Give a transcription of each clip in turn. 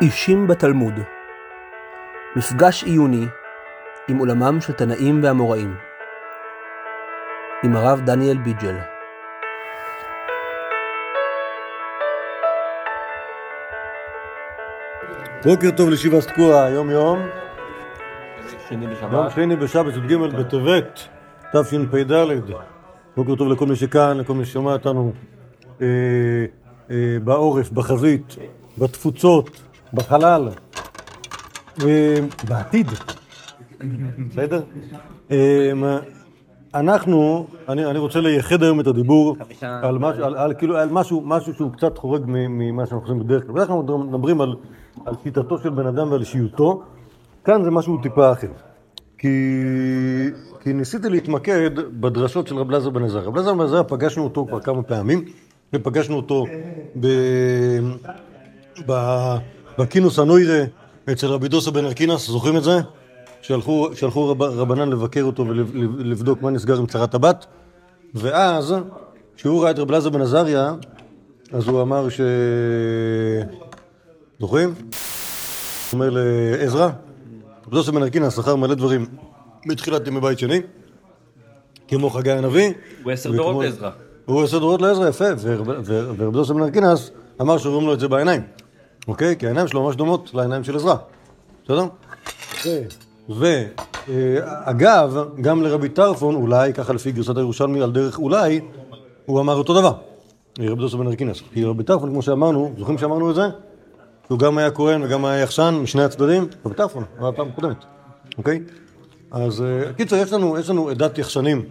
אישים בתלמוד. מפגש עיוני עם עולמם של תנאים ואמוראים עם הרב דניאל ביג'ל. בוקר טוב סקועה, היום יום, שני יום בשבת. שני בשבת, י"ג בטבת, תשפ"ד. בוקר טוב לכל מי שכאן, לכל מי ששומע אותנו אה, אה, בעורף, בחזית, בתפוצות, בחלל, בעתיד. בסדר? אה, אנחנו, אני, אני רוצה לייחד היום את הדיבור על, משהו, על, על, כאילו, על משהו, משהו שהוא קצת חורג ממה שאנחנו עושים בדרך כלל. בדרך כלל אנחנו מדברים על, על שיטתו של בן אדם ועל אישיותו, כאן זה משהו טיפה אחר. כי, כי ניסיתי להתמקד בדרשות של רב לזר בן עזריה. רב לזר בן עזריה פגשנו אותו כבר כמה פעמים, ופגשנו אותו ב, ב, בכינוס הנוירה אצל רבי דוסה בן ארקינס, זוכרים את זה? שהלכו, שהלכו רב, רבנן לבקר אותו ולבדוק מה נסגר עם צרת הבת, ואז, כשהוא ראה את רב לזר בן עזריה, אז הוא אמר ש... זוכרים? הוא אומר לעזרא, רב דוסה בן ארקינס זכר מלא דברים בתחילת ימי בית שני, כמו חגי הנביא. הוא עשר דורות לעזרא. הוא עשר דורות לעזרא, יפה, ורב- ור- ורב דוסה בן ארקינס אמר שאומרים לו את זה בעיניים, אוקיי? כי העיניים שלו ממש דומות לעיניים של עזרא, בסדר? ואגב, גם לרבי טרפון, אולי, ככה לפי גרסת הירושלמי על דרך אולי, הוא אמר אותו דבר, רבי דוסה בן ארקינס. כי רבי טרפון, כמו שאמרנו, זוכרים שאמרנו את זה? שהוא גם היה כהן וגם היה יחסן משני הצדדים, רבי טרפון, היה פעם קודמת, אוקיי? אז אה, קיצר, יש לנו, יש לנו עדת יחסנים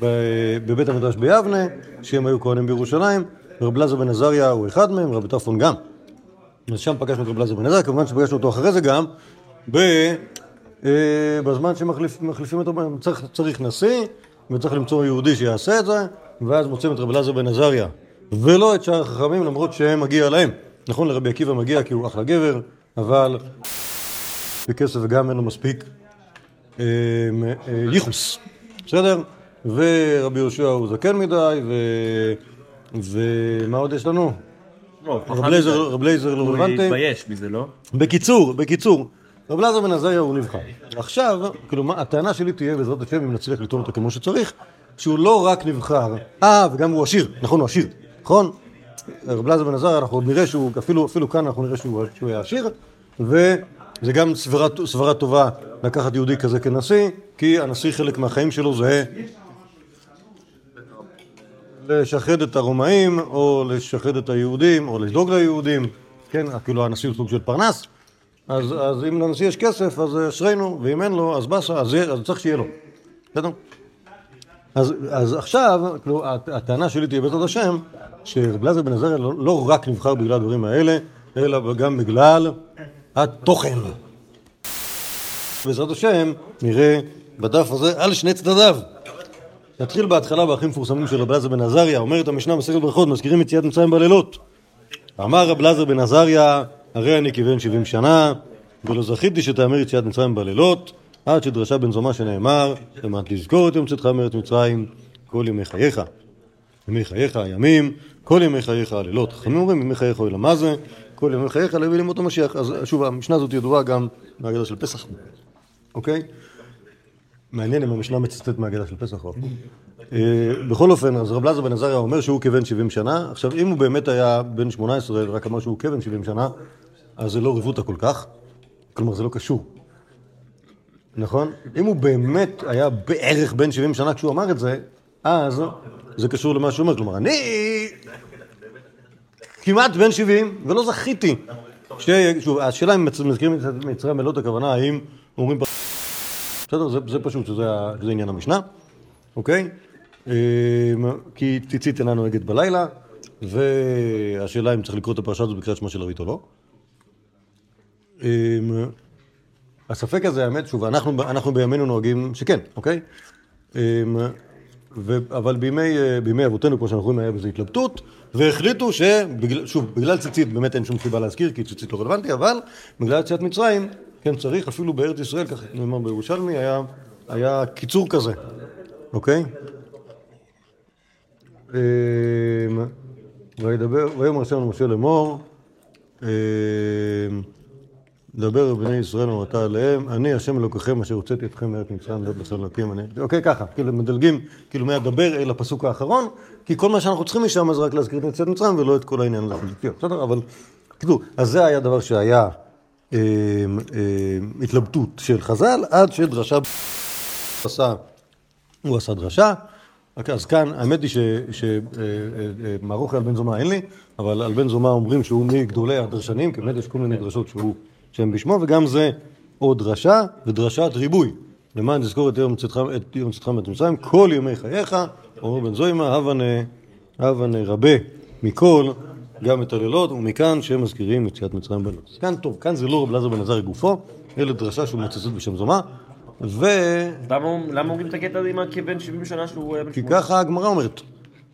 ב- בבית המדרש ביבנה, שהם היו כהנים בירושלים, ורב לזר בן עזריה הוא אחד מהם, רבי טרפון גם. אז שם פגשנו את רב לזר בן עזריה, כמובן שפגשנו אותו אחרי זה גם, ב, אה, בזמן שמחליפים אותו, צריך, צריך נשיא, וצריך למצוא יהודי שיעשה את זה, ואז מוצאים את רב לזר בן עזריה, ולא את שאר החכמים, למרות שהם מגיע להם. נכון, לרבי עקיבא מגיע כי הוא אחלה גבר, אבל בכסף וגם אין לו מספיק אה, אה, ייחוס, בסדר? ורבי יהושע הוא זקן מדי, ו... ומה עוד יש לנו? לא, רב לייזר לא הוא רלוונטי. התבייש מזה, לא? בקיצור, בקיצור, רב אלעזר בן עזריה הוא נבחר. עכשיו, כאילו, הטענה שלי תהיה, בעזרת השם, אם נצליח לטעון אותה כמו שצריך, שהוא לא רק נבחר, אה, וגם הוא עשיר, נכון, הוא עשיר, נכון? רב אלעזר בן עזריה, אנחנו עוד נראה שהוא, אפילו, אפילו כאן אנחנו נראה שהוא, שהוא היה עשיר, וזה גם סברה, סברה טובה לקחת יהודי כזה כנשיא, כי הנשיא חלק מהחיים שלו זה לשחד את הרומאים, או לשחד את היהודים, או לדאוג ליהודים, כן, כאילו הנשיא הוא סוג של פרנס, אז, אז אם לנשיא יש כסף, אז אשרינו, ואם אין לו, אז באסה, אז, אז צריך שיהיה לו, בסדר? אז, אז עכשיו, כאילו, הט- הטענה שלי תהיה בעזרת השם, שרב בן עזריה לא, לא רק נבחר בגלל הדברים האלה, אלא גם בגלל התוכן. בעזרת השם, נראה בדף הזה על שני צדדיו. נתחיל בהתחלה בהכי מפורסמים של רב אלעזר בן עזריה, אומרת המשנה מסכת ברכות, מזכירים יציאת מצרים בלילות. אמר רב אלעזר בן עזריה, הרי אני כבן שבעים שנה, ולא זכיתי שתאמר יציאת מצרים בלילות, עד שדרשה בן זומא שנאמר, למעט לזכור את יום צאתך מארץ מצרים, כל ימי חייך. ימי חייך הימים, כל ימי חייך הלילות. חכמים אומרים, ימי חייך אוי למה זה, כל ימי חייך להביא לימות המשיח. אז שוב, המשנה הזאת ידועה גם מהגדה של פסח, אוקיי? מעניין אם המשנה מצטט מהגדה של פסח או... אה, בכל אופן, אז רב אלעזר בן עזריה אומר שהוא כבן 70 שנה. עכשיו, אם הוא באמת היה בן 18, רק אמר שהוא כבן 70 שנה, אז זה לא רבותא כל כך. כלומר, זה לא קשור. נכון? אם הוא באמת היה בערך בן 70 שנה כשהוא אמר את זה, אז זה קשור למה שהוא אומר. כלומר, אני כמעט בן 70 ולא זכיתי. שוב, השאלה אם מזכירים את מצרים בלילות הכוונה, האם אומרים... בסדר, זה, זה פשוט, שזה, ה- זה עניין המשנה, אוקיי? אמ, כי ציצית אינה נוהגת בלילה, והשאלה אם צריך לקרוא את הפרשה הזאת בקריאת שמע של ערבית או לא. אמ, הספק הזה, האמת, שוב, אנחנו, אנחנו בימינו נוהגים שכן, אוקיי? אמ, ו, אבל בימי, אה, בימי אבותינו, כמו שאנחנו רואים, היה בזה התלבטות, והחליטו שבגלל, שוב, בגלל ציצית באמת אין שום סיבה להזכיר, כי ציצית לא רלוונטי, אבל בגלל יציאת מצרים, כן צריך, אפילו בארץ ישראל, ככה נאמר בירושלמי, היה, היה קיצור כזה, אוקיי? אמ, ויאמר השם למשה לאמור, אמ, דבר בני ישראל ואמרת עליהם, אני השם אלוקיכם אשר הוצאתי אתכם מארץ מצרים לשון אלוקים. אני... אוקיי, ככה, כאילו מדלגים, כאילו מהדבר אל הפסוק האחרון, כי כל מה שאנחנו צריכים משם זה רק להזכיר את יציאת מצרים ולא את כל העניין הזה. בסדר, אבל, כאילו, אז זה היה דבר שהיה אה, אה, התלבטות של חז"ל, עד שדרשה עשה, הוא עשה דרשה. אז כאן, האמת היא שמערוכי על בן זומא אין לי, אבל על בן זומא אומרים שהוא מגדולי הדרשנים, כי באמת יש כל מיני דרשות שהוא, שהם בשמו, וגם זה או דרשה ודרשת ריבוי. למען תזכור את יום צאתך את יום צאתך מארץ מצרים, כל ימי חייך, אומר בן זוימה, הבה נרבה מכל, גם את הלילות, ומכאן שהם מזכירים יציאת מצרים בנוס. כאן טוב, כאן זה לא רב אלעזר בן עזר גופו, אלא דרשה שהוא מוצצת בשם זומא, ו... למה למה אומרים את הקטע הזה עם הכבן 70 שנה שהוא היה בן כי 18? ככה הגמרא אומרת.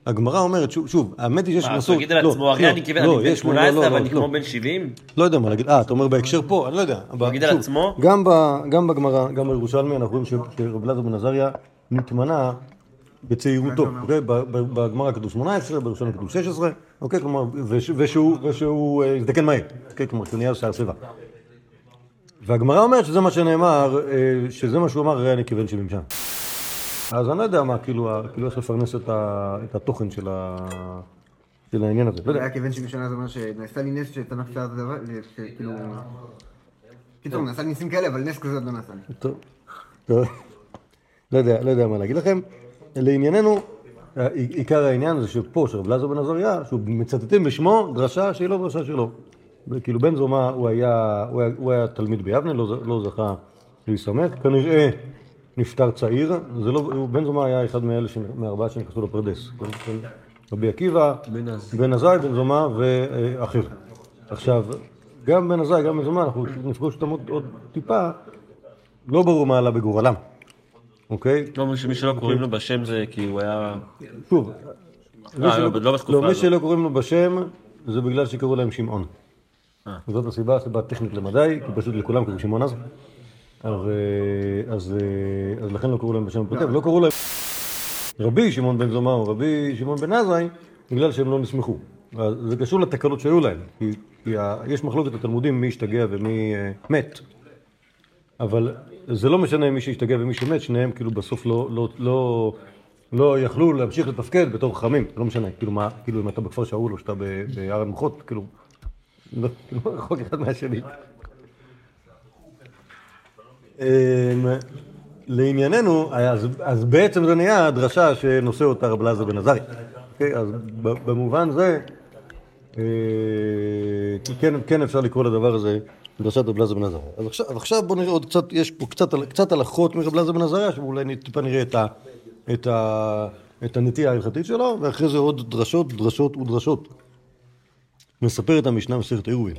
הגמרא אומרת, שוב, שוב, האמת היא שיש מה, מסורת. הוא יגיד על לא, עצמו, הרי לא, אני כבן, לא, בן יש- לא, 18 לא, אבל לא, אני לא. כמו בן 70? לא יודע מה להגיד. אה, אתה אומר בהקשר פה? אני לא יודע. יגיד על עצמו? גם, בגמרא, גם בירושלמי, אנחנו רואים שרב אלעזר בן עזריה נתמנה בצעירותו. אוקיי? בגמרא כתוב 18, בירושלמי כתוב 16, אוקיי? כלומר, וש- ושהוא ושהוא, אה, הזדקן מהר. אוקיי? כלומר, שהוא נהיה שיער שיבה. והגמרא אומרת שזה מה שנאמר, אה, שזה מה שהוא אמר, הרי אני 70 שנה. אז אני לא יודע מה, כאילו, כאילו איך לפרנס את התוכן של ה- של העניין הזה. לא יודע. היה כיוון שבשנה זה אומר שנעשה לי נס שתנ"ך שער זה דבר, כאילו... קיצור, נעשה לי ניסים כאלה, אבל נס כזה עוד לא נעשה לי. טוב. טוב. לא יודע, לא יודע מה להגיד לכם. לענייננו, עיקר העניין זה שפה, שרב אלעזר בן עזריה, שהוא מצטטים בשמו דרשה שהיא לא דרשה שלו. כאילו בן זומא הוא היה, הוא היה, הוא היה תלמיד ביבנה, לא, לא זכה להיסמך, כנראה נפטר צעיר, זה לא, בן זומא היה אחד מאלה, מהארבעה שנכנסו לפרדס. רבי עקיבא, בן עזאי, בן זומא ואחר. עכשיו, גם בן עזאי, גם בן זומא, אנחנו נפגוש אותם עוד, עוד טיפה, לא ברור מה עלה בגורלם, אוקיי? לא, מי שמי שלא קוראים לו בשם זה כי הוא היה... שוב, מי לא, שלא- לא לא, מי. שלא קוראים לו בשם, זה בגלל שקראו להם שמעון. אה. זאת הסיבה, סיבה טכנית למדי, כי פשוט לכולם קראו שמעון אז. אז, אה, אז, אה, לכן לא קראו להם בשם הפרטי, לא קראו להם רבי שמעון בן זומא או רבי שמעון בן עזאי, בגלל שהם לא נסמכו. זה קשור לתקלות שהיו להם, כי, יש מחלוקת בתלמודים מי השתגע ומי אה, מת. אבל זה לא משנה מי שהשתגע ומי שמת, שניהם כאילו בסוף לא, לא, לא, לא יכלו להמשיך לתפקד בתור חכמים, לא משנה, כאילו מה, כאילו אם אתה בכפר שאול או שאתה בהר המוחות, כאילו, לא, לא רחוק אחד מהשני. אמ, לענייננו, אז, אז בעצם זה נהיה הדרשה שנושא אותה רב אלעזר בן עזריה. אוקיי, אז במובן זה, אה, כן, כן אפשר לקרוא לדבר הזה דרשת רב אלעזר בן עזריה. אז עכשיו, עכשיו בואו נראה עוד קצת, יש פה קצת, קצת הלכות מרב אלעזר בן עזריה, שאולי טיפה נראה את, ה, את, ה, את הנטייה ההלכתית שלו, ואחרי זה עוד דרשות, דרשות ודרשות. מספרת המשנה מסכת עירובין,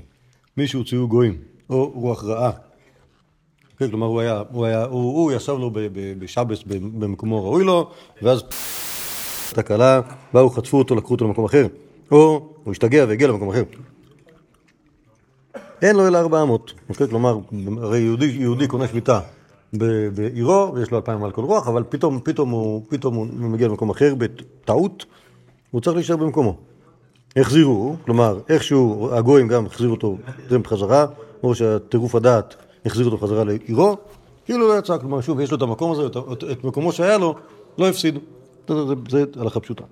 מי שהוציאו גויים, או רוח רעה. כן, כלומר, הוא היה, הוא היה, הוא, הוא ישב לו בשבס במקומו הראוי לו, ואז תקלה, באו, חטפו אותו, לקחו אותו למקום אחר, או הוא השתגע והגיע למקום אחר. אין לו אלא ארבע אמות, אוקיי? כלומר, הרי יהודי, יהודי קונה שביתה בעירו, ויש לו אלפיים על כל רוח, אבל פתאום, פתאום, הוא, פתאום הוא מגיע למקום אחר בטעות, הוא צריך להישאר במקומו. החזירו, כלומר, איכשהו הגויים גם החזירו אותו טרמפ בחזרה, או שהטירוף הדעת החזיר אותו חזרה לעירו, כאילו לא יצא, כלומר, שוב, יש לו את המקום הזה, את, את, את מקומו שהיה לו, לא הפסיד. זה, זה, זה הלכה פשוטה.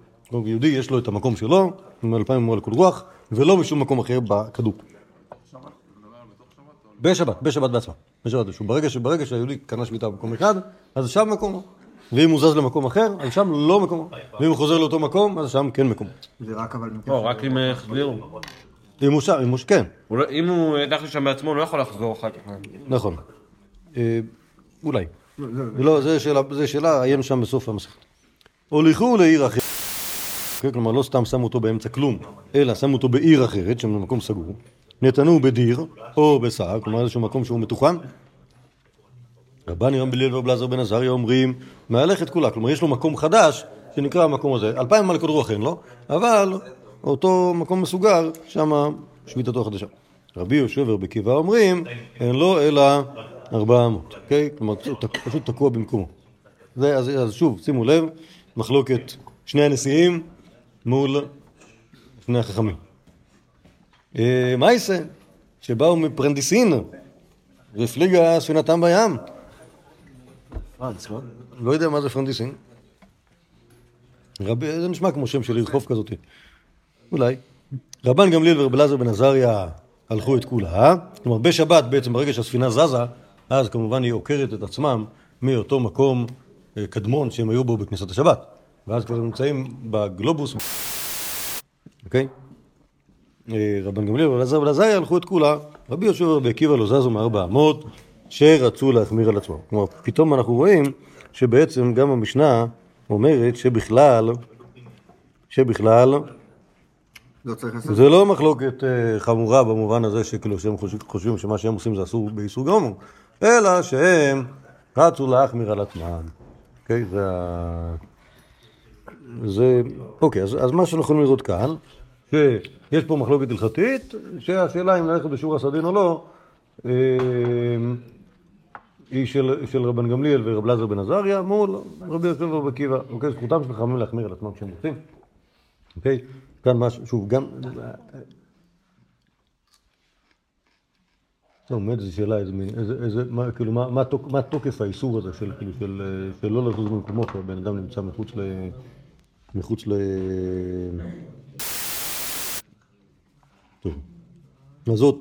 יהודי יש לו את המקום שלו, עם אלפיים מול כל רוח, ולא בשום מקום אחר בכדור. בשבת, בשבת בעצמה. בשבת, שוב, ברגע, שברגע שהיהודי קנה שביתה במקום אחד, אז שם מקומו. ואם הוא זז למקום אחר, אז שם לא מקומו. ואם הוא חוזר לאותו מקום, אז שם כן מקומו. זה רק אבל לא, רק אם אה, החזירו. אם הוא שם, אם הוא ש... כן, לא- אם הוא הלך לשם בעצמו, הוא לא יכול לחזור אחר כך. נכון. אה, אולי. לא, זה שאלה, זה שאלה, היינו שם בסוף המסכת. הוליכו לעיר אחרת. כן, כלומר, לא סתם שמו אותו באמצע כלום, אלא שמו אותו בעיר אחרת, שם במקום סגור. נתנו בדיר, או בסער, כלומר איזשהו מקום שהוא מתוחם. רבני רם בליל ובלעזר בן עזריה אומרים, מהלכת כולה, כלומר יש לו מקום חדש שנקרא המקום הזה, אלפיים מלכות רוח אין לו, אבל אותו מקום מסוגר, שם שביתתו החדשה. רבי יהושע ורבי עקיבא אומרים, אין לו אלא ארבע אמות, אוקיי? כלומר פשוט תקוע במקומו. זה, אז, אז שוב, שימו לב, מחלוקת שני הנשיאים מול שני החכמים. אה, מייסה, שבאו מפרנדיסין, והפליגה ספינתם בים. לא? לא יודע מה זה פרנדיסין. רבי, זה נשמע כמו שם של עיר חוף כזאת. אולי. רבן גמליאל ורב אלעזר בן עזריה הלכו את כולה. כלומר, בשבת בעצם, ברגע שהספינה זזה, אז כמובן היא עוקרת את עצמם מאותו מקום אה, קדמון שהם היו בו בכניסת השבת. ואז כבר נמצאים בגלובוס. אוקיי? אה, רבן גמליאל ורב אלעזר בן עזריה הלכו את כולה. רבי יהושע ורבי עקיבא לא זזו מארבע אמות שרצו להחמיר על עצמם. כלומר, פתאום אנחנו רואים שבעצם גם המשנה אומרת שבכלל, שבכלל, לא. זה לא מחלוקת אה, חמורה במובן הזה שכאילו שהם חושבים שמה שהם עושים זה אסור באיסור גמור, אלא שהם רצו להחמיר על עצמם. אוקיי? זה ה... זה... אוקיי, אז, אז מה שאנחנו יכולים לראות כאן, שיש פה מחלוקת הלכתית, שהשאלה אם ללכת בשיעור הסדין או לא, אה, היא של, של רבן גמליאל ורב לזר בן עזריה מול רבי יוסף ורבי עקיבא. אוקיי, זכותם של חכמים להחמיר על עצמם כשהם רוצים. אוקיי? כאן משהו, שוב, גם... לא, באמת זו שאלה, איזה מין, איזה, איזה, מה, כאילו, מה, מה, תוק, מה תוקף האיסור הזה של, כאילו, של, של לא לזוז במקומו, כשהבן אדם נמצא מחוץ ל... מחוץ ל... טוב. אז זאת,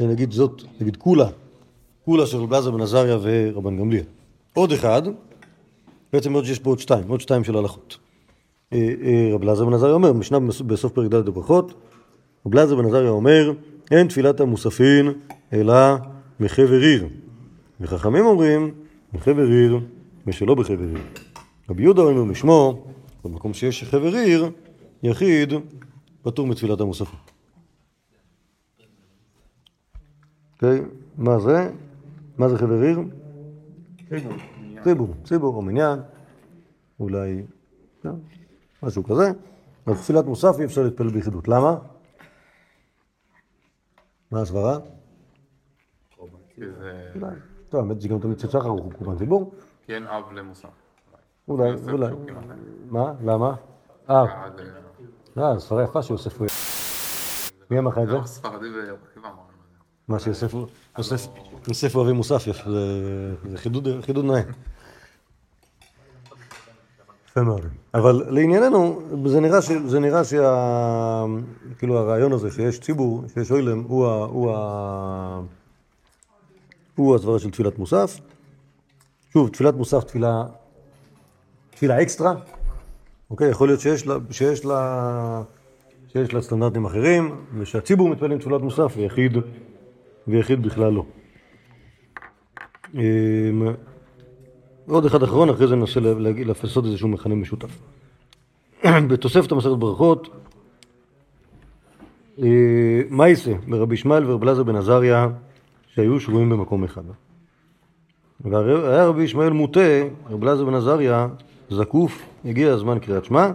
אה, נגיד זאת, נגיד כולה, כולה של רב אלעזר בן עזריה ורבן גמליאל. עוד אחד, בעצם עוד שיש פה עוד שתיים, עוד שתיים של הלכות. אה, אה, רב אלעזר בן עזריה אומר, משנה בסוף פרק ד' בברכות, רב אלעזר בן עזריה אומר, אין תפילת המוספין אלא מחבר עיר. וחכמים אומרים, מחבר עיר ושלא בחבר עיר. רבי יהודה אומר בשמו, במקום שיש חבר עיר, יחיד פטור מתפילת המוספין. אוקיי, מה זה? מה זה חבר עיר? ציבור, ציבור או מניין, אולי לא, משהו כזה. אז תפילת מוסף אי אפשר להתפלל ביחידות. למה? מה הסברה? אולי. טוב, האמת שגם תמיד שחר הוא קורבן ציבור. כי אין אב למוסף. אולי, אולי. מה? למה? אה, עד, אה, אה, סברה יפה שיוסף הוא... מי אמר לך את זה? לא, ספרדי את זה. מה שיוסף הוא... יוסף- הוא אבי מוסף, יפה, זה- חידוד נאה. יפה מאוד. אבל לענייננו, זה נראה, ש, זה נראה שה... כאילו הרעיון הזה שיש ציבור, שיש אוילם, הוא, ה, הוא, ה, הוא הסברה של תפילת מוסף. שוב, תפילת מוסף, תפילה, תפילה אקסטרה, אוקיי? יכול להיות שיש לה, שיש לה, שיש לה סטנדרטים אחרים, ושהציבור מתפלל עם תפילת מוסף ויחיד, ויחיד בכלל לא. אמ, עוד אחד אחרון, אחרי זה ננסה לעשות איזשהו מכנה משותף. בתוספת המסכת ברכות, אה, מייסה ברבי ישמעאל ורבי אלעזר בן עזריה שהיו שבויים במקום אחד. והיה רבי ישמעאל מוטה, רבי אלעזר בן עזריה זקוף, הגיע הזמן קריאת שמע,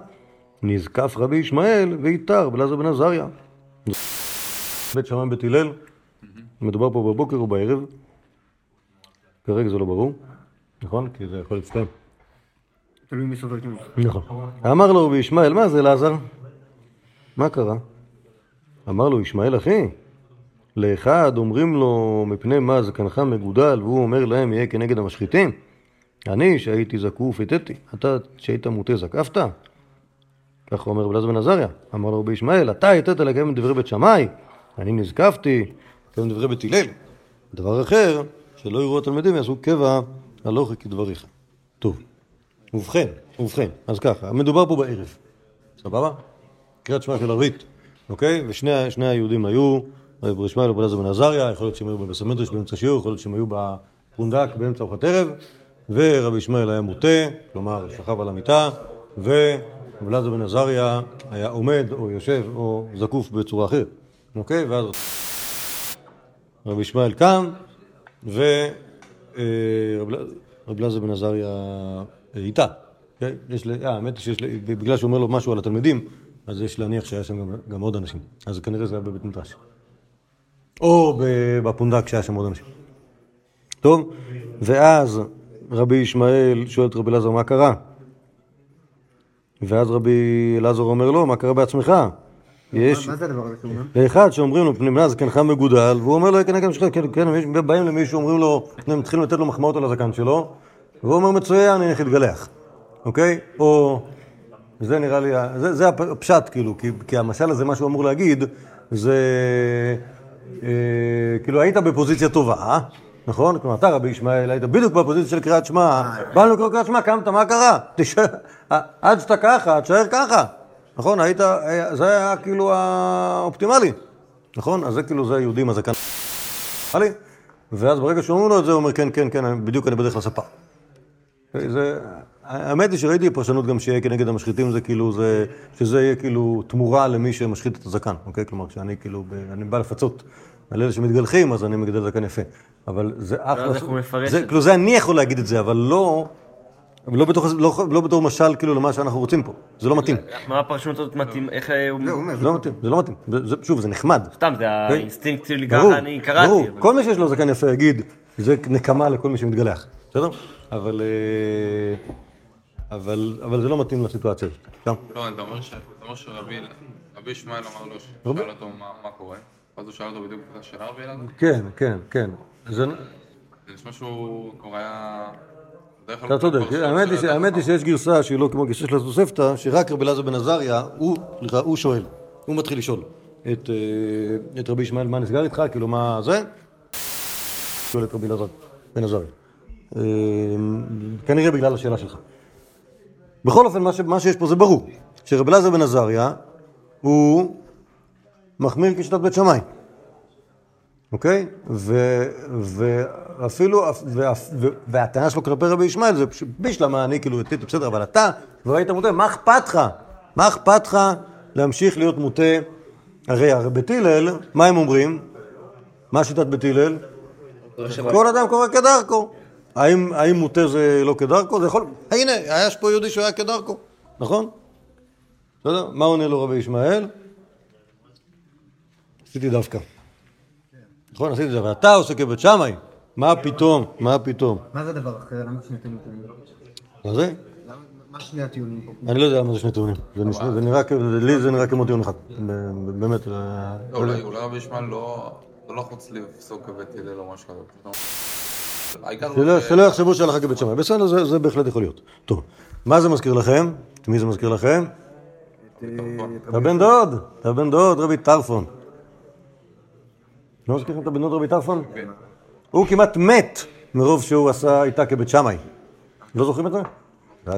נזקף רבי ישמעאל ואיתר רבי אלעזר בן עזריה. בית שמאי בית הלל, מדובר פה בבוקר או בערב, כרגע זה לא ברור, נכון? כי זה יכול להצטער. תלוי מי סובר כמוך. נכון. אמר לו רבי ישמעאל, מה זה אלעזר? מה קרה? אמר לו ישמעאל אחי, לאחד אומרים לו מפני מה זקנך מגודל והוא אומר להם יהיה כנגד המשחיתים. אני שהייתי זקוף הטאתי, אתה שהיית מוטה זקפת? כך אומר רבי אלעזר בן עזריה. אמר לו רבי ישמעאל, אתה הטאת לקיים את דברי בית שמאי, אני נזקפתי את דברי בית הלל. דבר אחר, שלא יראו התלמידים יעשו קבע הלוך כדבריך. טוב. ובכן, ובכן, אז ככה, מדובר פה בערב, סבבה? קריאת שמע של ערבית, אוקיי? ושני שני היהודים היו, רבי ישמעאל ורבי אלעזר בן עזריה, יכול להיות שהם היו בבית המדרש באמצע שיעור, יכול להיות שהם היו בפונדק באמצע ארוחת ערב, ורבי ישמעאל היה מוטה, כלומר שכב על המיטה, ורבי אלעזר בן עזריה היה עומד או יושב או זקוף בצורה אחרת, אוקיי? ואז רבי ישמעאל קם, ורבי אלעזר בן עזריה איתה. כן? יש. אה, האמת שיש. בגלל שהוא אומר לו משהו על התלמידים, אז יש להניח שהיה שם גם, גם עוד אנשים. אז כנראה זה היה בבית מדרש. או בפונדק שהיה שם עוד אנשים. טוב, ואז רבי ישמעאל שואל את רבי אלעזר מה קרה? ואז רבי אלעזר אומר לו, מה קרה בעצמך? יש מה זה הדבר הזה אומר? לאחד שאומרים לו פני בנה זקנך מגודל, והוא אומר לו כנגד המשחק, כן, כן, יש- באים למישהו, אומרים לו, הם מתחילים לתת לו מחמאות על הזקן שלו, והוא אומר מצוין, אני הולך להתגלח, אוקיי? או, זה נראה לי, זה, זה הפ- הפשט, כאילו, כי, כי המשל הזה, מה שהוא אמור להגיד, זה, אה, כאילו, היית בפוזיציה טובה, אה? נכון? כלומר, אתה רבי ישמעאל, היית בדיוק בפוזיציה של קריאת שמע, באנו לקרוא קריאת שמע, קמת, מה קרה? תישאר, עד שאתה ככה, תשאר ככה. נכון, היית, היה- זה היה כאילו האופטימלי, נכון? אז זה כאילו, זה היהודים, הזקן ואז ברגע שאומרים לו את זה, הוא אומר, כן, כן, כן, בדיוק אני בדרך לספר. זה, האמת היא שראיתי פרשנות גם שיהיה כנגד המשחיתים, זה כאילו, זה, שזה יהיה כאילו תמורה למי שמשחית את הזקן, אוקיי? כלומר, כשאני כאילו, ב- אני בא לפצות על אלה שמתגלחים, אז אני מגדל זקן יפה. אבל זה אחלה... ואז איך הוא מפרש זה? כאילו, זה אני יכול להגיד את זה, אבל לא... לא בתור, לא, לא בתור משל כאילו למה שאנחנו רוצים פה, זה לא מתאים. מה הפרשנות הזאת מתאים? איך אה, הוא... זה לא מתאים, זה לא מתאים. זה, זה, שוב, זה נחמד. סתם, זה האינסטינקט שלי ככה, אני קראתי. ברור. כל מי שיש לו זקן יפה יגיד, זה נקמה לכל מי שמתגלח, בסדר? אבל, אה, אבל, אבל זה לא מתאים לסיטואציה הזאת. לא, אתה אומר שרבי רבי ישמעאל אמר לו, שאל אותו מה מה קורה, ואז הוא שאל אותו בדיוק את השאלה רבי אלעזר. כן, כן, כן. זה... זה נשמע שהוא כבר היה... אתה צודק, האמת היא. שיש גרסה שהיא לא כמו גרסה של התוספתא, שרק רבי אלעזר בן עזריה, הוא, שואל, הוא מתחיל לשאול את, אה, את רבי ישמעאל, מה נסגר איתך, כאילו מה זה? שואל את רבי אלעזר בן עזריה. אה, כנראה בגלל השאלה שלך. בכל אופן, מה שיש פה זה ברור, שרבי אלעזר בן עזריה הוא מחמיר כשיטת בית שמאי. אוקיי? ואפילו, והטענה שלו כלפי רבי ישמעאל זה פשוט בישלמה, אני כאילו, טיטו, בסדר, אבל אתה כבר היית מוטה, מה אכפת לך? מה אכפת לך להמשיך להיות מוטה? הרי הרי בית הלל, מה הם אומרים? מה שיטת בית הלל? כל אדם קורא כדרכו. האם, האם מוטה זה לא כדרכו? זה יכול... הנה, היה פה יהודי שהוא היה כדרכו, נכון? בסדר? מה עונה לו רבי ישמעאל? עשיתי דווקא. נכון, עשיתי את זה, אבל אתה עושה כבית שמאי. מה פתאום? מה פתאום? מה זה הדבר אחר? למה שני טיעונים? מה זה? למה- מה שני הטיעונים פה? אני לא יודע מה זה שני טיעונים. זה נראה, לי זה נראה כמו טיעון אחד. באמת. לא, אולי רבי ישמעאל לא לא לחוץ לפסוק בבית הלל או משהו כזה. שלא- יחשבו שהלכה כבית שמאי. בסדר, זה- זה בהחלט יכול להיות. טוב, מה זה מזכיר לכם? את מי זה מזכיר לכם? את, אה, את הבן דוד, את הבן דוד, רבי טרפון. לא לכם את הבן דוד רבי טרפון? הוא כמעט מת מרוב שהוא עשה איתה כבית שמאי. לא זוכרים את זה?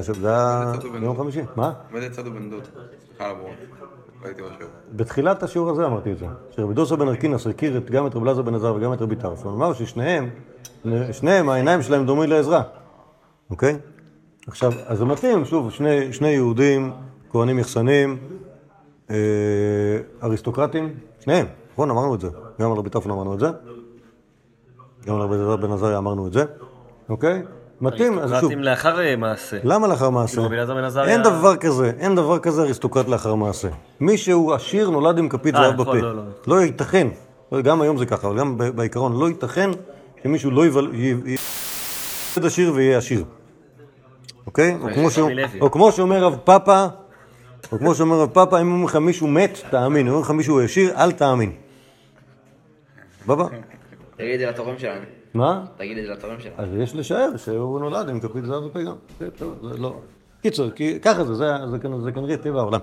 זה היה ביום חמישי. מה? עומד לצד הבן דוד. סליחה על הבורות. ראיתי משהו. בתחילת השיעור הזה אמרתי את זה, שרבי דוסה בן ארקינס הכיר גם את רבי אלעזר בן עזר וגם את רבי טרפון, אמר ששניהם, שניהם העיניים שלהם דומים לעזרה, אוקיי? עכשיו, אז זה מתאים, שוב, שני, שני יהודים, כהנים יחסנים, אה, אריסטוקרטים, שניהם, נכון? אמרנו את זה, גם על רבי טרפון אמרנו את זה, גם על רבי אלעזר בן עזריה אמרנו את זה, אוקיי? מתאים, אז שוב, אריסטוקרטים לאחר אה, מעשה. למה לאחר מעשה? עזריה- אין דבר כזה, אין דבר כזה אריסטוקרט לאחר מעשה. מי שהוא עשיר נולד עם כפית אה, זהב נכון, בפה. לא, לא. לא ייתכן, גם היום זה ככה, אבל גם בעיקרון, לא ייתכן שמישהו לא יבל- י- י- ילד עשיר ויהיה עשיר. אוקיי? לוי. או כמו שאומר רב פאפה, או כמו שאומר רב פאפה, אם אומרים לך מישהו מת, תאמין. אם אומרים לך מישהו עשיר, אל תאמין. סבבה? תגיד את זה לתורם שלנו. מה? תגיד את זה לתורם שלנו. אז יש לשער שהוא נולד עם כפית זהב בפה גם. זה טוב, זה לא... קיצור, כי ככה זה, זה, זה, כנ- זה כנראה טבע העולם.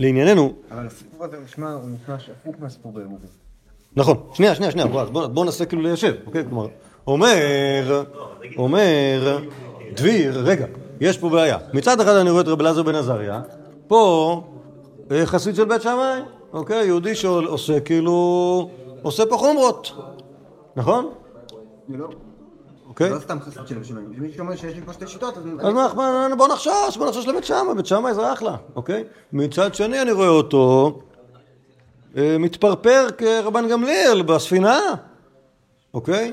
לענייננו, אבל הסיפור הזה נשמע, הוא נשמע שהפוך מהסיפור באמורים. נכון, שנייה, שנייה, שנייה, בוא, בוא, בוא ננסה כאילו ליישב, אוקיי? כלומר, אומר, אומר, דביר, רגע, יש פה בעיה. מצד אחד אני רואה את רבי אלעזר בן עזריה, פה אה, חסיד של בית שמאי, אוקיי? יהודי שעושה כאילו, עושה פה חומרות, נכון? אוקיי? לא סתם חסיד של השמיים. מי שאומר שיש לי פה שתי שיטות, אז... אז בוא נחשוש, בוא נחשוש לבית שמאי, בית שמאי זה אחלה, אוקיי? מצד שני אני רואה אותו אה, מתפרפר כרבן גמליאל בספינה, אוקיי?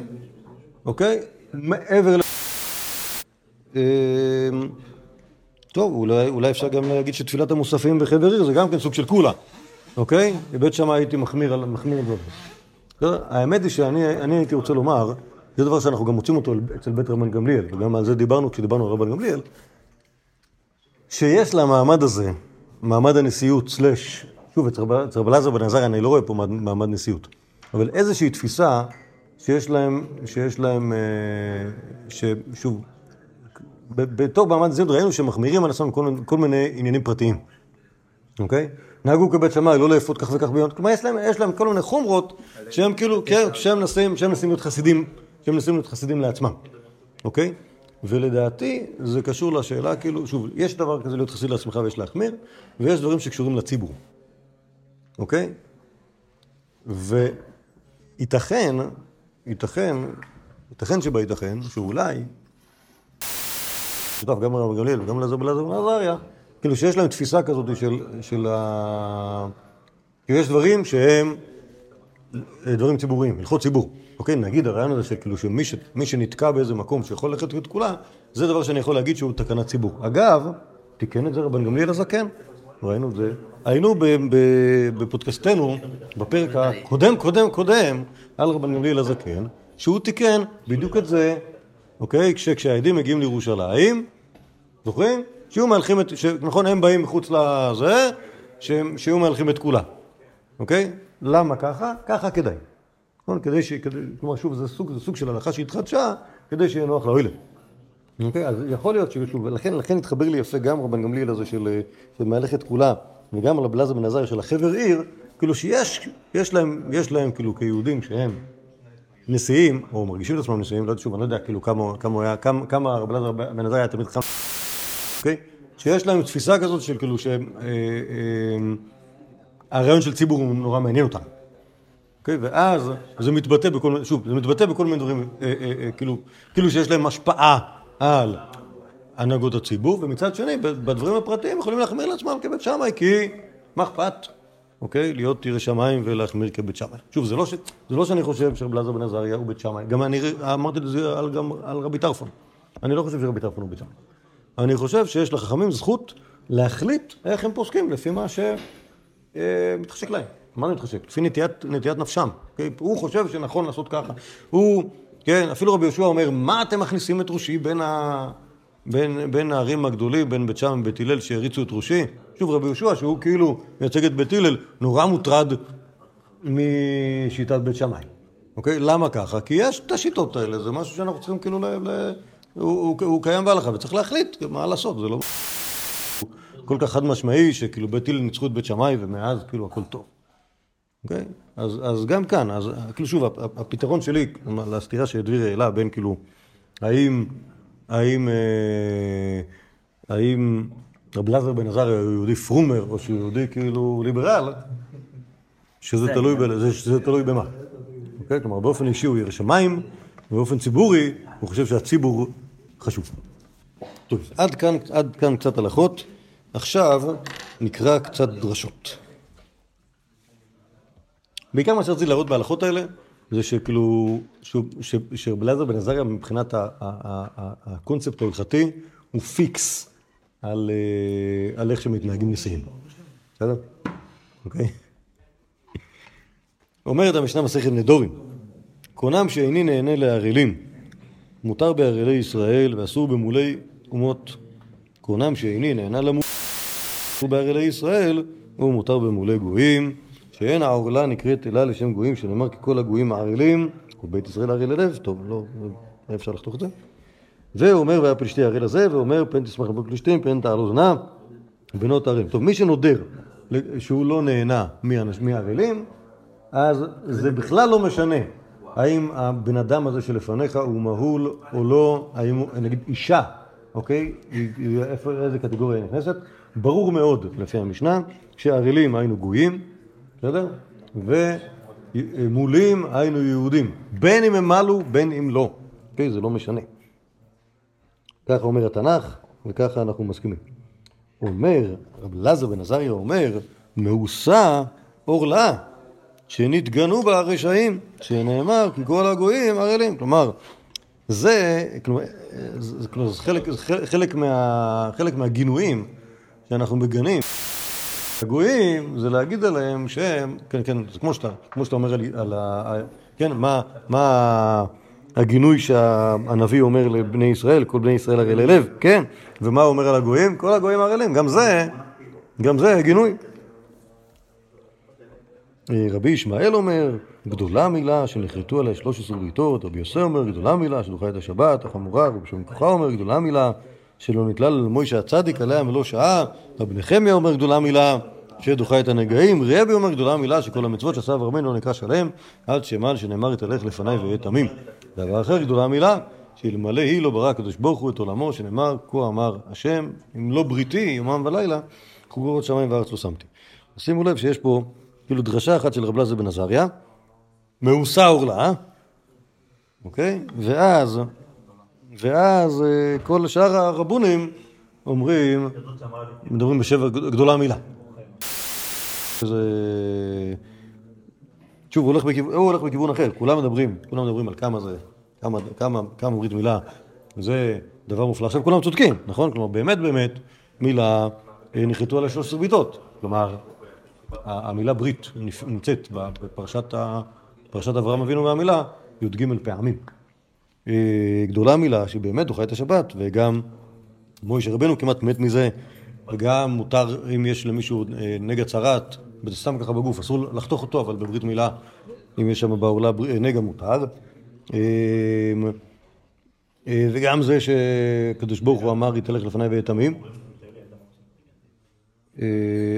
אוקיי? מעבר ל... אה, טוב, אולי, אולי אפשר גם להגיד שתפילת המוספים בחבר עיר זה גם כן סוג של קולה, אוקיי? בבית שמאי הייתי מחמיר על מחמיר את זה. בסדר? האמת היא שאני אני הייתי רוצה לומר, זה דבר שאנחנו גם מוצאים אותו אצל בית רבן גמליאל, וגם על זה דיברנו כשדיברנו על רבן גמליאל, שיש למעמד הזה, מעמד הנשיאות סלש שוב, אצל רב- אצל רב אלעזר בן עזריה אני לא רואה פה מעמד- נשיאות, אבל איזושהי תפיסה שיש להם, שיש להם, אה, ששוב, בתור מעמד נשיאות ראינו שמחמירים על עצמם כל, כל מיני עניינים פרטיים, אוקיי? נהגו כבית שמאי, לא לאפות כך וכך ביום, כלומר יש להם, יש להם כל מיני חומרות שהם כאילו, כן, שהם מנסים, שהם מנסים להיות חסידים, שהם מנסים להיות חסידים לעצמם, אוקיי? ולדעתי זה קשור לשאלה, כאילו, שוב, יש דבר כזה להיות חסיד לעצמך ויש להחמיר, ויש דברים שקשורים לציבור, אוקיי? וייתכן, ייתכן, ייתכן שבייתכן, שאולי, שותף גם לרב גמליאל וגם לזה בלעזר בן עזריה, כאילו שיש להם תפיסה כזאת של, של ה... כאילו יש דברים שהם אה, דברים ציבוריים, הלכות ציבור. אוקיי, נגיד הרעיון הזה שכאילו שמי ש, שנתקע באיזה מקום שיכול ללכת את כולה, זה דבר שאני יכול להגיד שהוא תקנת ציבור. אגב, תיקן את זה רבן גמליאל הזקן, ראינו את זה. היינו בפודקאסטנו, בפרק הקודם, קודם, קודם, על רבן גמליאל הזקן, שהוא תיקן בדיוק את זה, אוקיי? כש, כשהעדים מגיעים לירושלים, זוכרים? שיהיו מהלכים את, נכון, הם באים מחוץ לזה, שיהיו מהלכים את כולה, אוקיי? למה ככה? ככה כדאי. נכון? כדי ש... כדי, כלומר, שוב, זה סוג, זה סוג של הלכה שהתחדשה, כדי שיהיה נוח לאוילם. אוקיי? אז יכול להיות ששוב, ולכן לכן התחבר לי יפה גם רבן גמליאל הזה של, של מהלכת כולה, וגם רב אלעזר בן עזריה של החבר עיר, כאילו שיש יש להם, יש להם כאילו כיהודים שהם נשיאים, או מרגישים את עצמם נשיאים, לא יודע, שוב, אני לא יודע כאילו כמה, כמה כמה, כמה רב אלעזר בן עזריה היה תמיד חם, אוקיי? שיש להם תפיסה כזאת של כאילו שהם, אה, אה, של ציבור הוא נורא מעניין אותם. אוקיי? ואז זה מתבטא בכל מיני, שוב, זה מתבטא בכל מיני דברים, אה, כאילו, כאילו שיש להם השפעה על הנהגות הציבור, ומצד שני, בדברים הפרטיים יכולים להחמיר לעצמם כבית שמאי, כי מה אכפת, אוקיי? להיות ירא שמיים ולהחמיר כבית שמאי. שוב, זה לא, ש... זה לא שאני חושב שרב אלעזר בן עזריה הוא בית שמאי, גם אני אמרתי את זה על, גם על רבי טרפון. אני לא חושב שרבי טרפון הוא בית שמאי. אני חושב שיש לחכמים זכות להחליט איך הם פוסקים לפי מה ש... אה, להם. מה זה מתחשק? לפי נטיית, נטיית נפשם. אוקיי? הוא חושב שנכון לעשות ככה. הוא, כן, אפילו רבי יהושע אומר, מה אתם מכניסים את ראשי בין, ה... בין, בין הערים הגדולים, בין בית שם ובית הלל שהריצו את ראשי? שוב, רבי יהושע, שהוא כאילו מייצג את בית הלל, נורא מוטרד משיטת בית שמאי. אוקיי? למה ככה? כי יש את השיטות האלה, זה משהו שאנחנו צריכים כאילו ל... ל... הוא, הוא, הוא קיים בהלכה וצריך להחליט מה לעשות, זה לא... כל כך חד משמעי שכאילו בית הלל ניצחו את בית שמאי ומאז כאילו הכל טוב. אוקיי? אז, אז גם כאן, אז כאילו שוב, הפ- הפתרון שלי לסתירה שדביר העלה בין כאילו, האם, האם, אה, האם רב אלעזר בן עזריה הוא יהודי פרומר או שהוא יהודי כאילו ליברל, שזה תלוי, ב, זה, שזה תלוי במה. אוקיי? כלומר, באופן אישי הוא ירא שמיים, ובאופן ציבורי הוא חושב שהציבור חשוב. טוב, עד כאן, עד כאן קצת הלכות. עכשיו נקרא קצת דרשות. בעיקר מה שרציתי להראות בהלכות האלה, זה שכאילו, שהוא- ש- שרב אלעזר בן עזריה מבחינת הקונספט ההלכתי, הוא פיקס על, אה, על איך שמתנהגים נשיאים. בסדר? אוקיי? אומרת המשנה מסכת נדורים, קונם שאיני נהנה לערלים, מותר בערלי ישראל ואסור במולי אומות. קונם שאיני נהנה למות, ובערלי ישראל הוא מותר במולי גויים, שאין העורלה נקראת אלה לשם גויים, שנאמר כי כל הגויים מערלים, ובית ישראל ערל ללב, טוב, לא, אי אפשר לחתוך את זה. והוא אומר והיה פלישתי ערל הזה, ואומר פן תשמח לבוא פלישתים, פן תעל אוזנה, בנות ערל. טוב, מי שנודר שהוא לא נהנה מערלים, אז זה בכלל לא משנה האם הבן אדם הזה שלפניך הוא מהול או לא, האם הוא, נגיד אישה, אוקיי? איפה, איזה קטגוריה נכנסת? ברור מאוד לפי המשנה שערלים היינו גויים, בסדר? ומולים היינו יהודים, בין אם הם מלו בין אם לא, אוקיי? זה לא משנה. ככה אומר התנ"ך וככה אנחנו מסכימים. אומר, רב אלעזר בן עזריה אומר, מאוסה עורלה, שנתגנו בה הרשעים, שנאמר כי כל הגויים ערלים. כלומר, זה, כלומר, זה, כלומר, זה חלק, חלק, מה, חלק מהגינויים שאנחנו מגנים. הגויים זה להגיד עליהם שהם, כן, כן, זה כמו שאתה, כמו שאתה אומר על, על ה... כן, מה, מה הגינוי שהנביא אומר לבני ישראל, כל בני ישראל ערלי לב, כן, ומה הוא אומר על הגויים? כל הגויים ערלים, גם זה, גם זה גינוי. אה, רבי ישמעאל אומר, גדולה מילה שנכרתו עליה 13 בריתות, רבי יוסי אומר, גדולה מילה שדוחה את השבת, החמורה, רבי שמעון כוחה אומר, גדולה מילה שלא נתלל על מוישה הצדיק עליה מלוא שעה, רבי נחמיה אומר, גדולה מילה שדוחה את הנגעים, רבי אומר, גדולה מילה שכל המצוות שעשה אברהם לא נקרא שלם, עד שמעל שנאמר יתהלך לפניי ויהיה תמים. דבר אחר, גדולה מילה, שאלמלא היא לא ברא הקדוש ברוך הוא את עולמו, שנאמר, כה אמר השם, אם לא בריתי יומם ולילה, חוגרות שמיים וארץ לא שמתי. שימו לב שיש פה כאילו דרשה אחת של רב לזר בן עזריה, מאוסה עורלה, אוקיי? ואז, ואז אה, כל שאר הרבונים אומרים, מדברים בשבע גדולה מילה. זה... שוב, הוא הולך, בכיוון, הוא הולך בכיוון אחר, כולם מדברים, כולם מדברים על כמה זה, כמה, כמה, כמה ברית מילה, זה דבר מופלא. עכשיו כולם צודקים, נכון? כלומר, באמת באמת, מילה אה, נכרתו עליה 13 בעיטות. כלומר, המילה ברית נמצאת בפרשת, אברהם אבינו מהמילה י"ג פעמים. אה, גדולה מילה שבאמת דוחה את השבת, וגם מוישה רבנו כמעט מת מזה, וגם מותר, אם יש למישהו אה, נגע צרעת, וזה סתם ככה בגוף, אסור לחתוך אותו, אבל בברית מילה, אם יש שם בעורלה בר- אה, נגע מותר. וגם זה שקדוש ברוך הוא אמר, יתהלך לפניי ויהיה תמים. אה,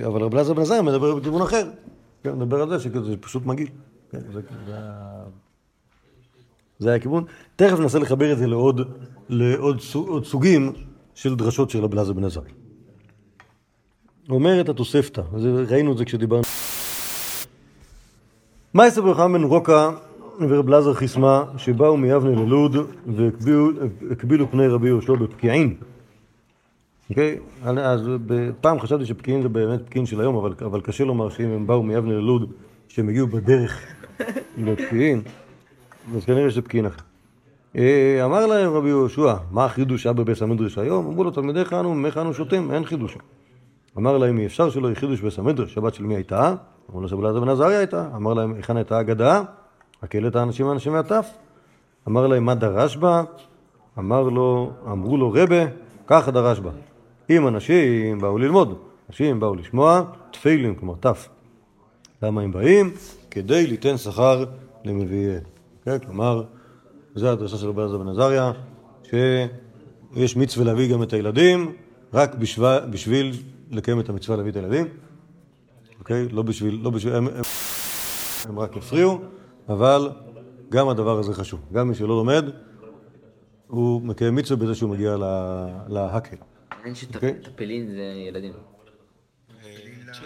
אבל רב אלעזר בן עזריה מדבר בכיוון אחר. כן, מדבר על זה שזה פשוט מגעיל. כן, זה, היה הכיוון. תכף ננסה לחבר את זה לעוד, לעוד סוג, סוגים של דרשות של רב אלעזר בן עזריה. אומרת התוספתא, ראינו את זה כשדיברנו. מה יספר חכם בן רוקה ורב אלעזר חיסמה שבאו מיבנה ללוד והקבילו פני רבי יהושע בפקיעין. אוקיי? אז פעם חשבתי שפקיעין זה באמת פקיעין של היום, אבל, אבל קשה לומר שאם הם באו מיבנה ללוד, שהם הגיעו בדרך לפקיעין, אז כנראה שזה פקיעין אחר. אה, אמר להם רבי יהושע, מה החידוש היה בבית המדרש היום? אמרו לו, תלמידיך אנו, ממך אנו שותים, אין חידוש. אמר להם, אי אפשר שלא יהיה חידוש בבית המדרש, שבת של מי הייתה? אמרו לו, שבת בן עזריה הייתה. אמר להם, היכן הייתה האגדה? הקהל את האנשים האנשים מהטף. אמר להם, מה דרש בה? אמר לו, אמרו לו, רבה, ככה דרש בה. אם אנשים באו ללמוד, אנשים באו לשמוע, תפילין, כלומר תף. למה הם באים? כדי ליתן שכר למביאיהם. כן? כלומר, זו הדרשה של רבי אלעזר בן עזריה, שיש מצווה להביא גם את הילדים, רק בשביל, בשביל לקיים את המצווה להביא את הילדים. אוקיי? לא בשביל, לא בשביל, הם, הם, הם רק הפריעו, אבל גם הדבר הזה חשוב. גם מי שלא לומד, הוא מקיים מצווה בזה שהוא מגיע לה- להקל. אין אוקיי. שטפלין זה ילדים.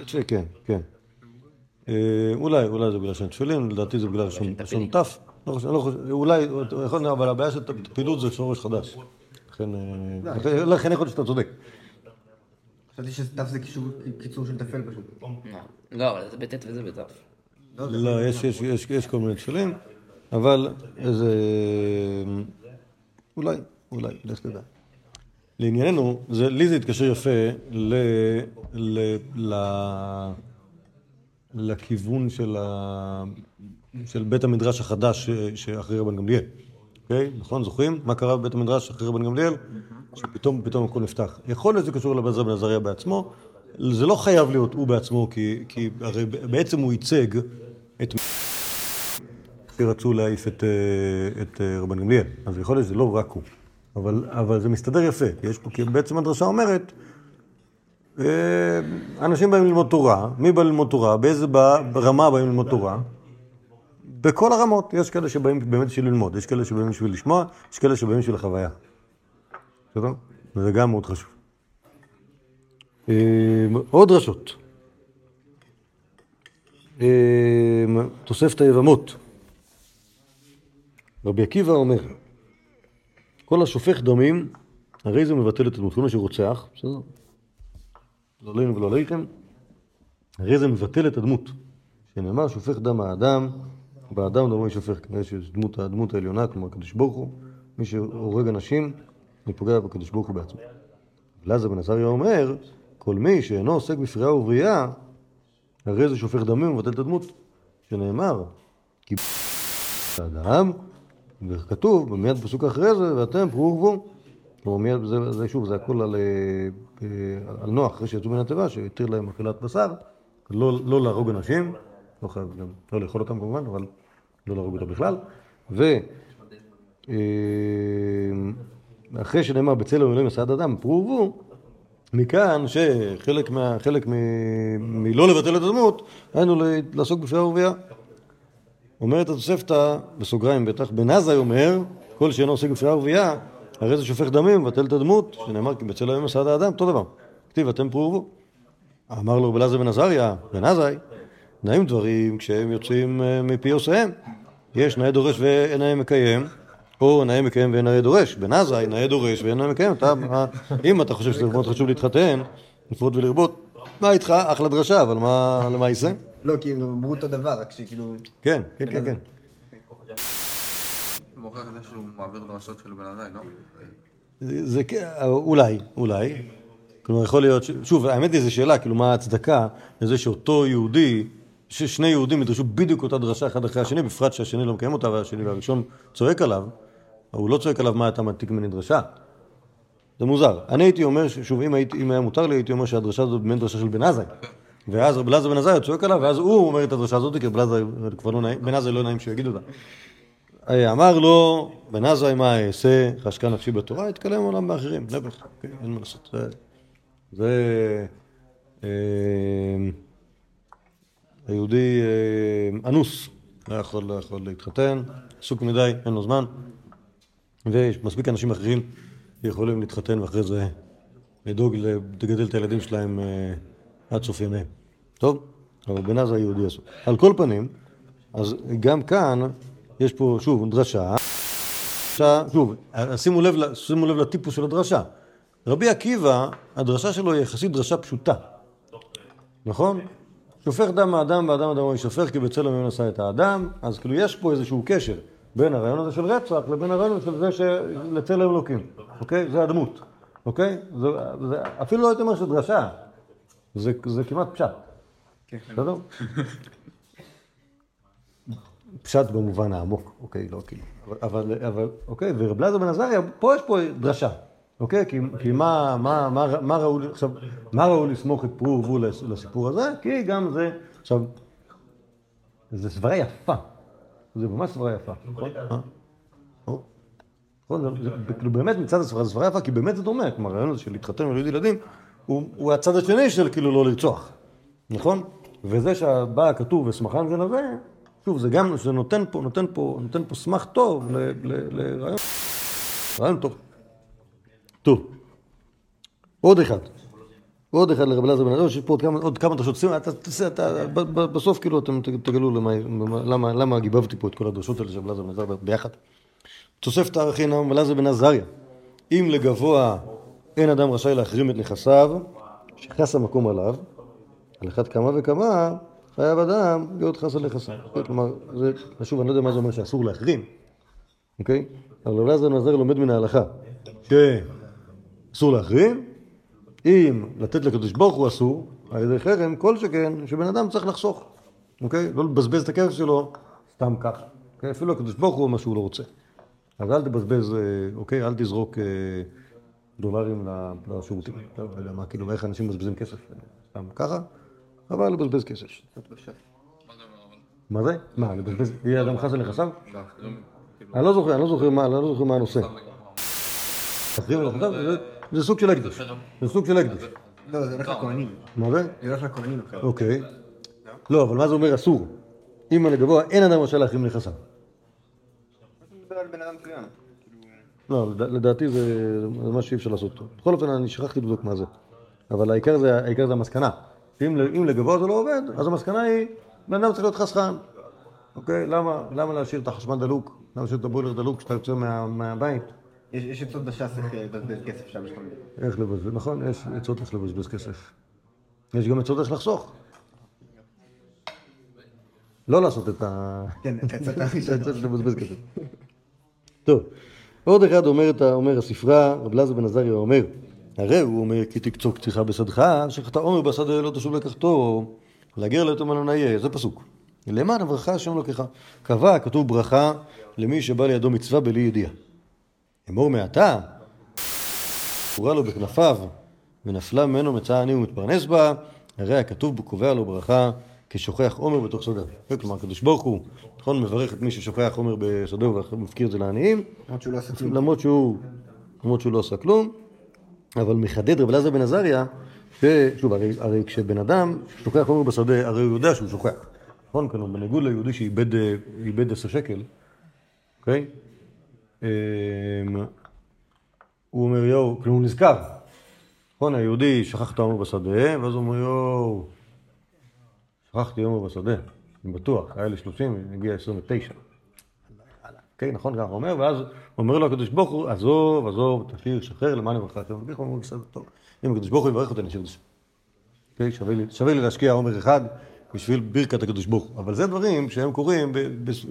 ש- כן, כן. אה, אולי, אולי זה בגלל שהם תפילין, לדעתי זה בגלל שהם תף. לא חושב, לא חושב, אולי, יכול להיות, אבל הבעיה של פעילות זה שורש חדש. לכן, אה, לכן- לכן יכול להיות שאתה צודק. חשבתי שסתיו זה קיצור של טפל פשוט. לא, אבל זה בט' וזה בת'. לא, יש, יש, יש, יש כל מיני תפילין, אבל איזה... אולי, אולי, לך תדע. לענייננו, זה, לי זה התקשר יפה ל, ל, ל, לכיוון של, ה, של בית המדרש החדש ש- שאחרי רבן גמליאל. אוקיי? נכון? זוכרים? מה קרה בבית המדרש אחרי רבן גמליאל? שפתאום פתאום הכל נפתח. יכול להיות שזה קשור לבן בן עזריה בעצמו, זה לא חייב להיות הוא בעצמו, כי, כי הרי בעצם הוא ייצג את שרצו להעיף את, אה, את אה, רבן גמליאל. אז יכול להיות שזה לא רק הוא. אבל, אבל זה מסתדר יפה, יש פה, כי בעצם הדרשה אומרת, אה, אנשים באים ללמוד תורה, מי בא ללמוד תורה, באיזה ב- רמה באים ללמוד תורה? בכל הרמות, יש כאלה שבאים באמת בשביל ללמוד, יש כאלה שבאים בשביל לשמוע, יש כאלה שבאים בשביל החוויה. בסדר? וזה גם מאוד חשוב. אה, עוד דרשות. אה, תוספת היבמות. רבי עקיבא אומר, כל השופך דמים, הרי זה מבטל את הדמות. כל מי שרוצח, בסדר? לא עלינו ולא עליכם, הרי זה מבטל את הדמות. שנאמר, שופך דם האדם, באדם דמו יישפך. כנראה שיש דמות, הדמות העליונה, כלומר הקדוש ברוך הוא, מי שהורג אנשים, הוא פוגע בקדוש ברוך הוא בעצמו. אלעזר בן עזריה אומר, כל מי שאינו עוסק בפריאה ובריאה, הרי זה שופך דמים ומבטל את הדמות. שנאמר, כי האדם, וכתוב, מיד בפסוק אחרי זה, ואתם פרו ורבו. כלומר, מיד, זה, זה שוב, זה הכל על, אה, אה, על נוח, אחרי שיצאו מן התיבה, שהתיר להם אכילת בשר, לא, לא להרוג אנשים, לא חייב גם, לא לאכול אותם כמובן, אבל לא להרוג אותם בכלל. ו... אה, שנאמר בצלם אלוהים עשה עד אדם, פרו ורבו, מכאן שחלק מה, חלק מ, מלא לבטל את הדמות, היינו לעסוק בפשיעה ורבייה. אומרת התוספתא, בסוגריים בטח, בן עזאי אומר, כל שאינו עוסק בפשיעה ורבייה, הרי זה שופך דמים, מבטל את הדמות, שנאמר כי בצל אלוהים עשה האדם, אותו דבר. כתיב, אתם פרו. אמר לו רבי אלעזר בן עזריה, בן עזאי, נעים דברים כשהם יוצאים אה, מפי עושיהם. יש נאה דורש ואין נאה מקיים, או נאה מקיים ואין נאה דורש. בן עזאי, נאה דורש ואין נאה מקיים. אתה, אם אתה חושב שזה מאוד חשוב להתחתן, לפרוט ולרבות, מה איתך? אחלה דרשה, אבל מה, למה יישא? לא, כי הם אמרו אותו דבר, רק שכאילו... כן, כן, כן, כן. מוכיח את זה שהוא מעביר דרשות של בן עזאי, לא? זה, זה כן, אולי, אולי. כלומר, יכול להיות, ש... שוב, האמת היא זו שאלה, כאילו, מה ההצדקה לזה שאותו יהודי, ששני יהודים ידרשו בדיוק אותה דרשה אחד אחרי השני, בפרט שהשני לא מקיים אותה והשני והראשון צועק עליו, הוא לא צועק עליו מה אתה מעתיק ממני דרשה. זה מוזר. אני הייתי אומר, שוב, אם, הייתי, אם היה מותר לי, הייתי אומר שהדרשה הזאת באמת דרשה של בן עזאי. ואז רבי אלעזר בן עזאי צועק עליו, ואז הוא אומר את הדרשה הזאת, כי רבי אלעזר כבר לא נעים, בן עזאי לא נעים שהוא אותה. אמר לו, בן עזאי מה אעשה, חשקה נפשי בתורה, יתקלם עולם באחרים, נפח, כן, אין מה לעשות. זה, אה, היהודי אה, אנוס, לא לא יכול להתחתן, עסוק מדי, אין לו זמן, ויש מספיק אנשים אחרים שיכולים להתחתן ואחרי זה לדאוג לגדל את הילדים שלהם סוף ימיהם. טוב? אבל בן עזאי יהודי עסוק. על כל פנים, אז גם כאן יש פה, שוב, דרשה. שוב, שימו לב, שימו לב לטיפוס של הדרשה. רבי עקיבא, הדרשה שלו היא יחסית דרשה פשוטה, נכון? שופך דם האדם והאדם אדמו יישפך כי בצלם אלוהים עשה את האדם, אז כאילו יש פה איזשהו קשר בין הרעיון הזה של רצח לבין הרעיון של זה שלצלם אלוקים, אוקיי? זה הדמות, אוקיי? זה, זה, אפילו לא הייתי אומר שזה דרשה, זה, זה כמעט פשט, בסדר? פשט במובן העמוק, אוקיי, לא כאילו, אבל, אבל אוקיי, ורב אלעזר בן עזריה, פה יש פה דרשה, אוקיי, כי, כי מה, מה, מה, מה ראוי, עכשיו, מה ראוי לסמוך את פרו ורבו לס- לסיפור הזה? כי גם זה, עכשיו, זה סברה יפה, זה ממש סברה יפה, נכון? אה? נכון, באמת מצד הסברה, זה סברה יפה, כי באמת זה דומה, כלומר הרעיון הזה של להתחתן ולהוליד ילדים, הוא, הוא הצד השני של כאילו לא לרצוח, נכון? וזה שבא הכתוב ושמחן לזה, שוב, זה גם, זה נותן פה, נותן פה, נותן פה סמך טוב ל- ל- לרעיון, רעיון טוב. טוב, עוד אחד. עוד אחד לרב אלעזר בן אדם, יש פה עוד כמה, עוד כמה דרשות. שים, אתה, תעשה, אתה, בסוף כאילו אתם תגלו למה, למה, למה גיבבתי פה את כל הדרשות האלה של רב אלעזר בן עזריה ביחד. תוספת הערכין רב אלעזר בן עזריה. אם לגבוה אין אדם רשאי להחרים את נכסיו, שחס המקום עליו, על אחת כמה וכמה חייב אדם להיות חס על נכסיו. כלומר, זה, שוב, אני לא יודע מה זה אומר שאסור להחרים, אוקיי? אבל אלעזר בן עזריה לומד מן ההלכה, שאסור להחרים, אם לתת לקדוש ברוך הוא אסור, על ידי חרם, כל שכן, שבן אדם צריך לחסוך, אוקיי? לא לבזבז את הכסף שלו סתם ככה. אוקיי? אפילו הקדוש ברוך הוא מה שהוא לא רוצה. אז אל תבזבז, אה, אוקיי? אל תזרוק אה, דולרים לשירותים. לא לא יודע מה, כאילו, איך אנשים מבזבזים כסף? אה, סתם ככה, אבל לבזבז כסף. מה זה? מה, לבזבז, יהיה אדם חס על נכסיו? אני לא זוכר, אני לא זוכר מה, אני לא זוכר מה הנושא. נכסיו? זה- סוג של הקדוש. זה סוג של הקדוש. לא, זה הולך לכהנים. מה זה? זה הולך לכהנים אחר. אוקיי. לא, אבל מה זה אומר אסור? אם על הגבוה אין אדם רשאי להחרים נכסיו. מדבר על בן אדם מסוים. לא, לד- לדעתי זה מה שאי אפשר לעשות. בכל אופן, אני שכחתי לבדוק מה זה. אבל העיקר זה, העיקר זה המסקנה. אם, לגבוה זה לא עובד, אז המסקנה היא, בן אדם צריך להיות חסכן. אוקיי? למה, למה להשאיר את החשמל דלוק? למה להשאיר את הבוילר דלוק כשאתה יוצא מה, מהבית? יש עצות בש"ס איך לבזבז כסף שם יש. איך לבזבז, נכון, יש עצות איך לבזבז כסף. יש גם עצות איך לחסוך. לא לעשות את ה... כן. את העצות לבזבז כסף. טוב, עוד אחד אומר, את ה- אומר הספרה, רב אלעזר בן עזריה אומר, הרי הוא אומר כי תקצוק צריכה בשדך, שחטא עומר בשדה לא תשוב לקחתו, להגר ליתום אלונאי, זה פסוק. למען הברכה השם לוקחה. קבע, כתוב ברכה למי שבא לידו מצווה בלי ידיעה. אמור מעתה, פורה לו בכנפיו, ונפלה ממנו מצאה עני ומתפרנס בה, הרי הכתוב קובע לו ברכה, כשוכח עומר בתוך. כן, כלומר, הקדוש ברוך הוא, נכון, מברך את מי ששוכח עומר בשדהו ומפקיר את זה לעניים, למרות שהוא לא עשה כלום. למרות שהוא, למרות שהוא לא עשה כלום, אבל מחדד רב אלעזר בן עזריה, ששוב, הרי, הרי כשבן אדם שוכח עומר בשדה, הרי הוא יודע שהוא שוכח. נכון? כלומר, בניגוד ליהודי שאיבד איבד עשר שקל, אוקיי? אמ, הוא אומר, יואו, כאילו הוא נזכר. נכון, היהודי שכח את העומר בשדה, ואז הוא אומר, יואו, שכחתי עומר בשדה, אני בטוח, היה לי 30, הגיע 29. כן, נכון, ככה אומר, ואז אומר לו הקדוש ברוך הוא, עזוב, עזוב, תשאיר, שחרר, למען יברך השם. הוא אומר, בסדר, טוב. אם הקדוש ברוך הוא יברך אותי, אני אשאיר את זה. אוקיי, שווה לי- להשקיע עומר אחד בשביל ברכת הקדוש ברוך הוא. אבל זה דברים שהם קורים,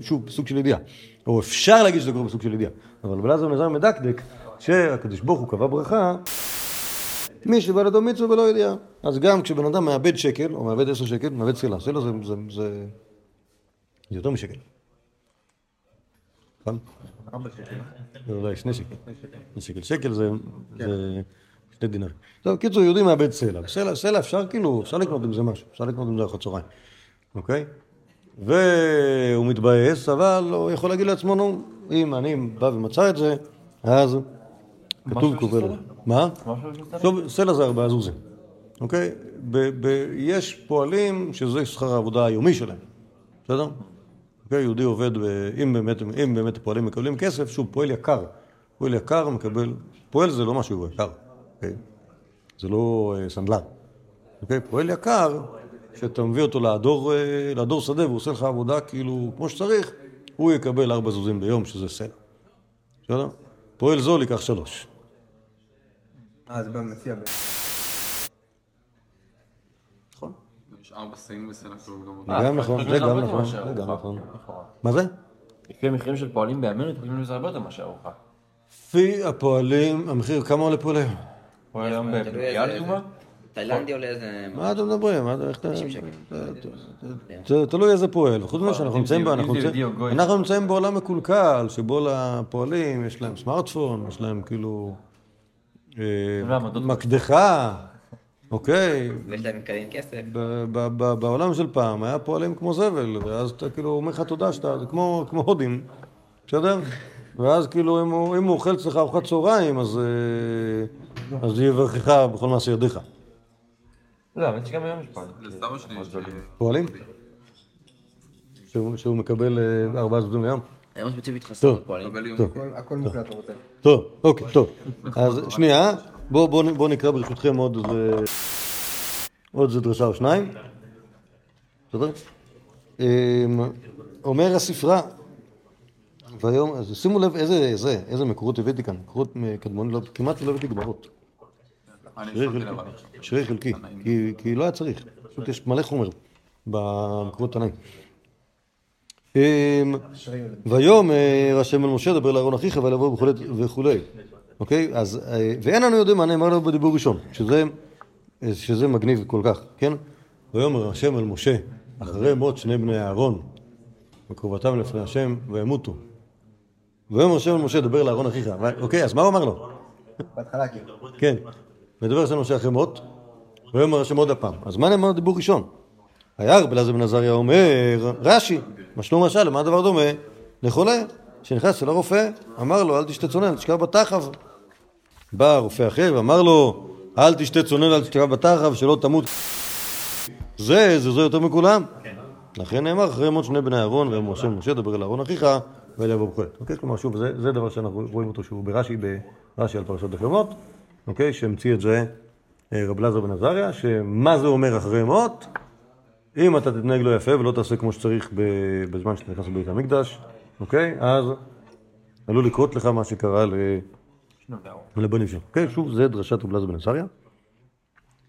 שוב, בסוג של ידיעה. או אפשר להגיד שזה קורה בסוג של ידיעה. אבל בלעזר עזריה מדקדק שהקדוש ברוך הוא קבע ברכה, מי שבא לידו מצווה ולא ידיעה. אז גם כשבן אדם מאבד שקל, או מאבד עשר שקל, מאבד סלע. סלע זה, זה, זה, זה יותר משקל. נכון? זה אולי שני שקל. שני שקל. שקל זה זה שני דינרים. טוב, קיצור, יהודי מאבד סלע. סלע, סלע אפשר כאילו, אפשר לקנות עם זה משהו, אפשר לקנות עם זה ארוחת צהריים, אוקיי? והוא מתבאס, אבל הוא יכול להגיד לעצמו, נו, אם אני בא ומצא את זה, אז כתוב קובל. מה? סלע זה ארבעה זוזים, אוקיי? יש פועלים שזה שכר העבודה היומי שלהם, בסדר? אוקיי, יהודי עובד, ב- אם באמת, אם באמת הפועלים מקבלים כסף, שוב, פועל יקר. פועל יקר מקבל, פועל זה לא משהו יקר, אוקיי? זה לא אה, סנדלר. אוקיי? פועל יקר, שאתה מביא אותו לעדור, אה, לעדור שדה והוא עושה לך עבודה כאילו כמו שצריך, הוא יקבל ארבע זוזים ביום, שזה סלע. בסדר? פועל זול ייקח שלוש. אה, זה במציע. נכון? יש ארבע בסלע כלום גם אה, גם נכון, זה גם נכון, זה גם ארוחה. נכון. לכאורה. מה זה? לפי המחירים של פועלים בימינו, אתם חושבים שזה הרבה יותר מאשר ארוחה. לפי הפועלים, המחיר, כמה עולה פועל היום? פועל היום בפגיעה לדוגמה? תאילנדי עולה איזה... מה אתם מדברים? מה- איך אתה... 90 שקל. זה תלוי איזה פועל. חוץ מזה שאנחנו נמצאים זה ב- אנחנו נמצאים- בעולם מקולקל, שבו לפועלים יש להם סמארטפון, יש להם כאילו מקדחה, אוקיי? ויש להם מקדם כסף. ב- ב- ב- בעולם של פעם היה פועלים כמו זבל, ואז אתה כאילו אומר לך תודה שאתה, זה כמו הודים, בסדר? ואז כאילו אם הוא אם הוא אוכל אצלך ארוחת צהריים, אז אה, אז יברכך בכל מעשה ידיך. לא, האמת שגם היום יש פועלים. פועלים? שהוא שהוא מקבל אה, ארבעה זוזים ליום? היום ספציפית טוב. חסר פועלים. הכל- מוקלט, אתה רוצה. טוב, אוקיי, טוב. אז שנייה, בואו בוא, בוא נקרא ברשותכם עוד איזה... דרשה או שניים. בסדר? אמ, אומר הספרה, והיום, אז שימו לב איזה, זה, איזה מקורות הבאתי כאן, מקורות קדמונים, לא, כמעט לא הבאתי גמרות. שרירי שמתי חלקי, כי לא היה צריך, פשוט יש מלא חומר במקורות תנאים. אמ, ויאמר השם אל משה דבר לאהרון אחיך ולבוא וכולי וכולי, אוקיי? אז, אה, ואין אנו יודעים מה נאמר לנו בדיבור ראשון, שזה, שזה מגניב כל כך, כן? ויאמר השם אל משה, אחרי מות שני בני אהרון, וקרובתם לפני השם, וימותו. ויאמר השם אל משה, דבר לאהרון אחיך. אוקיי, אז מה הוא אמר לו? בהתחלה כאילו. כן, מדבר השם משה אחרי מות, ויאמר השם עוד הפעם. אז מה נאמר דיבור ראשון? היה רבי אלעזר בן עזריה אומר, רש"י, מה שלום משל, למה הדבר דומה? לחולה, שנכנס אל הרופא, אמר לו, אל תשתה צונן, אל תשכב בתחב. בא רופא אחר ואמר לו, אל תשתה צונן, אל תשכב בתחב, שלא תמות. זה, זה זה יותר מכולם. לכן נאמר, אחרי מות שני בני אהרון, ויאמר השם משה, דבר אל אהרון אחיך, ואל יבוא בכלל. אוקיי? כלומר, שוב, זה, דבר שאנחנו רואים אותו שהוא ברש"י, ברש"י על פרשת דקלמות, אוקיי? שהמציא את זה אה, רב אלעזר בן עזריה, שמה זה אומר אחרי מות? אם אתה תתנהג לא יפה ולא תעשה כמו שצריך בזמן שאתה נכנס לבית המקדש, אוקיי? אז עלול לקרות לך מה שקרה. לבנים שלו. אוקיי? שוב, זה דרשת אלעזר בן עזריה.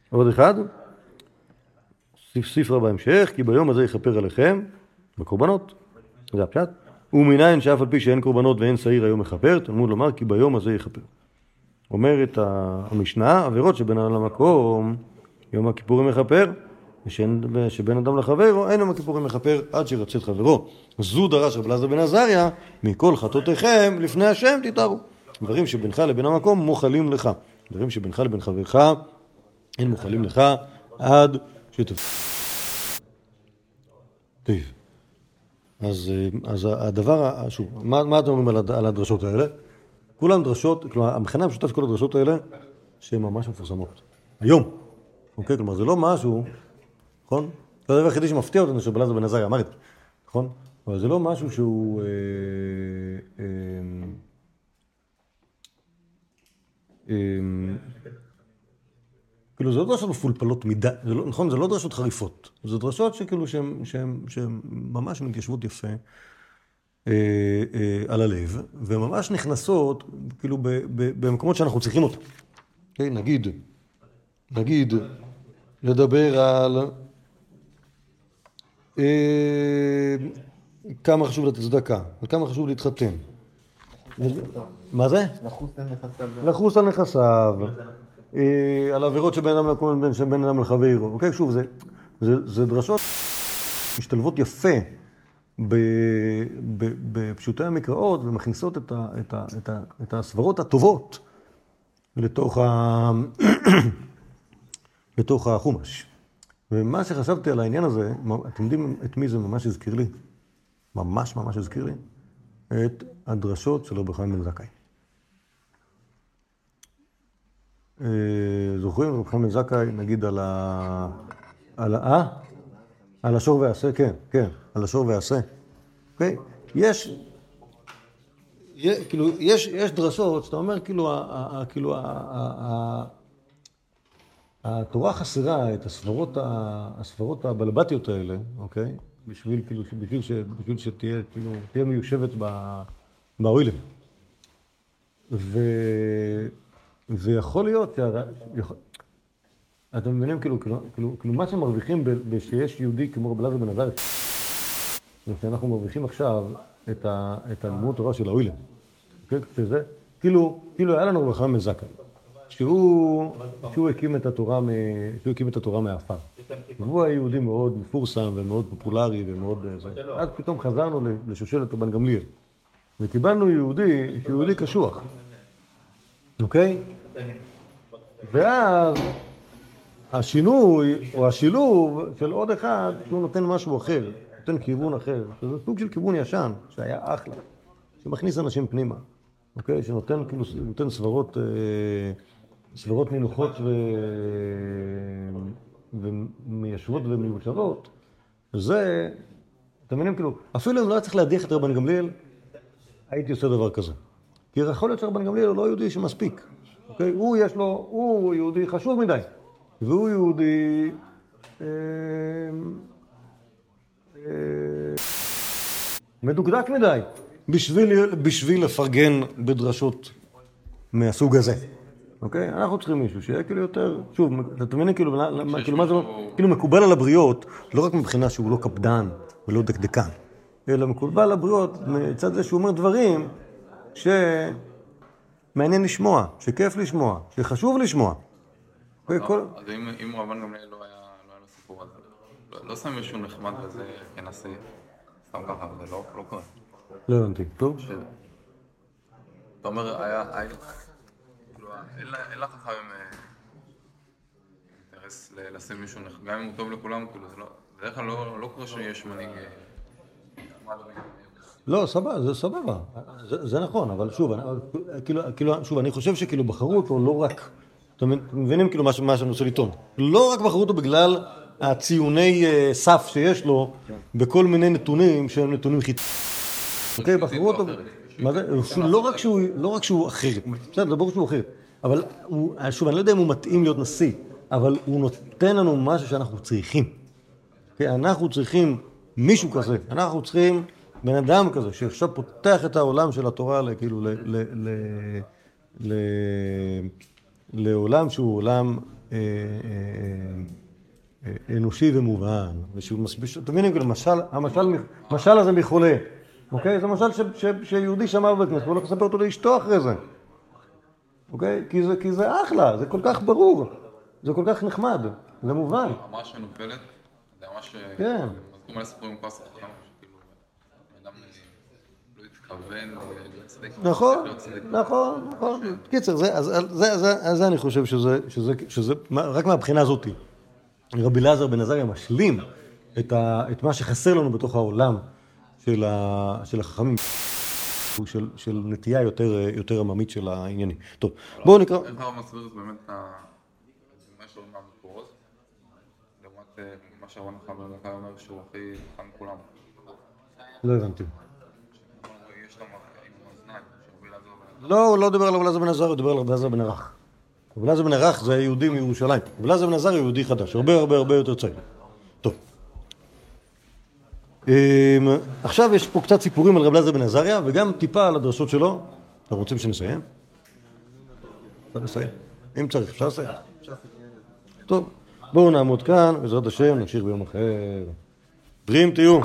עוד אחד, ספ- ספרה בהמשך, כי ביום הזה יכפר עליכם בקורבנות, זה הפשט, ומנין שאף על פי שאין קורבנות ואין שעיר היום מכפר, תלמוד לומר כי ביום הזה יכפר. אומרת המשנה, עבירות שבין אדם למקום, יום הכיפורים מכפר, ושאין- ושבין אדם לחברו, אין יום הכיפורים מכפר עד שירצה את חברו. זו דרש רב אלעזר בן עזריה, מכל חטאותיכם לפני השם תתארו. דברים שבינך לבין המקום מוחלים לך. דברים שבינך לבין חברך, אין מוחלים לך עד שת... טוב. אז, אז הדבר, שוב, מה, מה אתם אומרים על הדרשות האלה? כולן דרשות, כלומר, המכנה המשותף של כל הדרשות האלה, שהן ממש מפורסמות. היום. אוקיי? כלומר, זה לא משהו, נכון? זה הדבר היחידי שמפתיע אותנו שבלעזר בן עזריה אמר את זה, נכון? אבל זה לא משהו שהוא... אה, אה, אה, כאילו, זה לא דרשות מפולפלות מדי, לא, נכון? זה לא דרשות חריפות. זה דרשות שכאילו שהן ממש מתיישבות יפה על הלב, וממש נכנסות, כאילו, במקומות שאנחנו צריכים אותן. אוקיי? נגיד, נגיד, לדבר על כמה חשוב לתת צדקה, וכמה חשוב להתחתן. מה זה? לחוס על נכסיו, אה, על עבירות שבין אדם לחברו. אוקיי, שוב, זה, דרשות משתלבות יפה בפשוטי המקראות ומכניסות את, ה, את, ה, את, ה, את הסברות הטובות לתוך, ה, לתוך החומש. ומה שחשבתי על העניין הזה, אתם יודעים את מי זה ממש הזכיר לי? ממש ממש הזכיר לי? את הדרשות של רבי חיים בן זכאי. אה, זוכרים רבי חיים בן זכאי, נגיד על ה... על ה... אה? על השור והעשה, כן, כן, על השור והעשה. אוקיי? יש... כאילו, יש, יש דרשות שאתה אומר, כאילו, כאילו, ה- התורה חסרה את הסברות, ה- הסברות הבלבטיות האלה, אוקיי? בשביל, כאילו, בשביל, ש, בשביל שתהיה, כאילו, תהיה מיושבת באוילם. ו... ויכול להיות, שהר- יכול... אתם מבינים, כאילו, כאילו, כאילו, כאילו מה שמרוויחים ב- בשיש יהודי כמו רבי אלעזר בן עזר, זה שאנחנו מרוויחים עכשיו את, ה, את הלימוד תורה של האוילם. אוקיי? שזה, כאילו, כאילו היה לנו בן זכאי, שהוא, הקים את התורה, שהוא הקים את התורה מהעפר. והוא היה יהודי מאוד מפורסם ומאוד פופולרי ומאוד... אה, זה. אז פתאום חזרנו לשושלת רבן גמליאל. וקיבלנו יהודי, יהודי קשוח. אוקיי? ואז השינוי, או השילוב של עוד אחד, שהוא נותן משהו אחר, נותן כיוון אחר. שזה סוג של כיוון ישן, שהיה אחלה, שמכניס אנשים פנימה, אוקיי? שנותן כאילו, סברות, אה, סברות נינוחות ו... ומיישבות ומיושבות. זה, אתם מבינים, כאילו, אפילו אם לא היה צריך להדיח את רבן גמליאל, הייתי עושה דבר כזה. כי יכול להיות שרבן גמליאל הוא לא יהודי שמספיק. אוקיי? הוא יש לו, הוא יהודי חשוב מדי. והוא יהודי... אה, אה, מדוקדק מדי בשביל, בשביל לפרגן בדרשות מהסוג הזה. אוקיי? אנחנו צריכים מישהו שיהיה כאילו יותר, שוב, אתם מבינים כאילו, כאילו מה זה, כאילו מקובל על הבריות, לא רק מבחינה שהוא לא קפדן ולא דקדקן, אלא מקובל על הבריות מצד זה שהוא אומר דברים שמעניין לשמוע, שכיף לשמוע, שחשוב לשמוע. אוקיי? אז אם רבן גמליאל לא היה לא לו סיפור הזה, לא- לא שם מישהו נחמד וזה כנשיא, סתם ככה, זה לא לא קורה. לא הבנתי. טוב. אתה אומר, היה... אין לחכמים אה, אינטרס לשים מישהו נחמד, גם אם הוא טוב לכולם, כאילו, זה לא... בדרך כלל לא לא קורה שיש מנהיג... אה. לא, סבבה, זה סבבה, זה, זה נכון, אבל שוב, אני, כאילו, כאילו, שוב, אני חושב שכאילו בחרו אותו לא רק, אתם מבינים כאילו מה, מה שאני רוצה לטעון, לא רק בחרו אותו בגלל הציוני אה, סף שיש לו בכל מיני נתונים שהם נתונים חיצוניים. אוקיי, בחרו אותו, לא רק שהוא, לא רק שהוא אחר, בסדר, ברור שהוא אחר, אבל הוא, שוב, אני לא יודע אם הוא מתאים להיות נשיא, אבל הוא נותן לנו משהו שאנחנו צריכים. אוקיי? אנחנו צריכים מישהו כזה, אנחנו צריכים בן אדם כזה שעכשיו פותח את העולם של התורה כאילו ל- ל- ל- ל- לעולם שהוא עולם אה, אה, אה, אנושי ומובן, אתם מבינים, כאילו, משל, המשל, משל הזה מחולה, אוקיי? זה משל שיהודי שמע בבית כנסת, והוא הולך לספר אותו לאשתו אחרי זה, אוקיי? כי זה, כי זה אחלה, זה כל כך ברור, זה כל כך נחמד, זה מובן. ממש שנופלת, זה ממש... כן. מזכיר מלא סיפורים עם כוס החכם, שכאילו, אדם אה, לא התכוון. נכון, צדיק. נכון, נכון. קיצר, זה, אני חושב שזה, שזה, שזה, מה- רק מהבחינה הזאתי. רבי אלעזר בן עזריה משלים את, מה שחסר לנו בתוך העולם של החכמים, הוא של, של נטייה יותר, יותר עממית של העניינים. טוב, בואו נקרא. איך הרב מסביר את באמת. מה שאומרים מהמקורות, לעומת אה, מה שהרבן חבר דקה אומר שהוא הכי חכם מכולם. לא הבנתי. לא, הוא לא דיבר על רב אלעזר בן עזר, הוא דיבר על רב אלעזר בן ערך. רב אלעזר בן ערך זה יהודי מירושלים. רב אלעזר בן עזר הוא יהודי חדש, הרבה הרבה הרבה יותר צעיר. אמ, עכשיו יש פה קצת סיפורים על רב אלעזר בן עזריה, וגם טיפה על הדרשות שלו. אתם רוצים שנסיים? לסיים. אם צריך, אפשר לסיים. טוב, בואו נעמוד כאן, בעזרת השם, נמשיך ביום אחר. בריאים תהיו.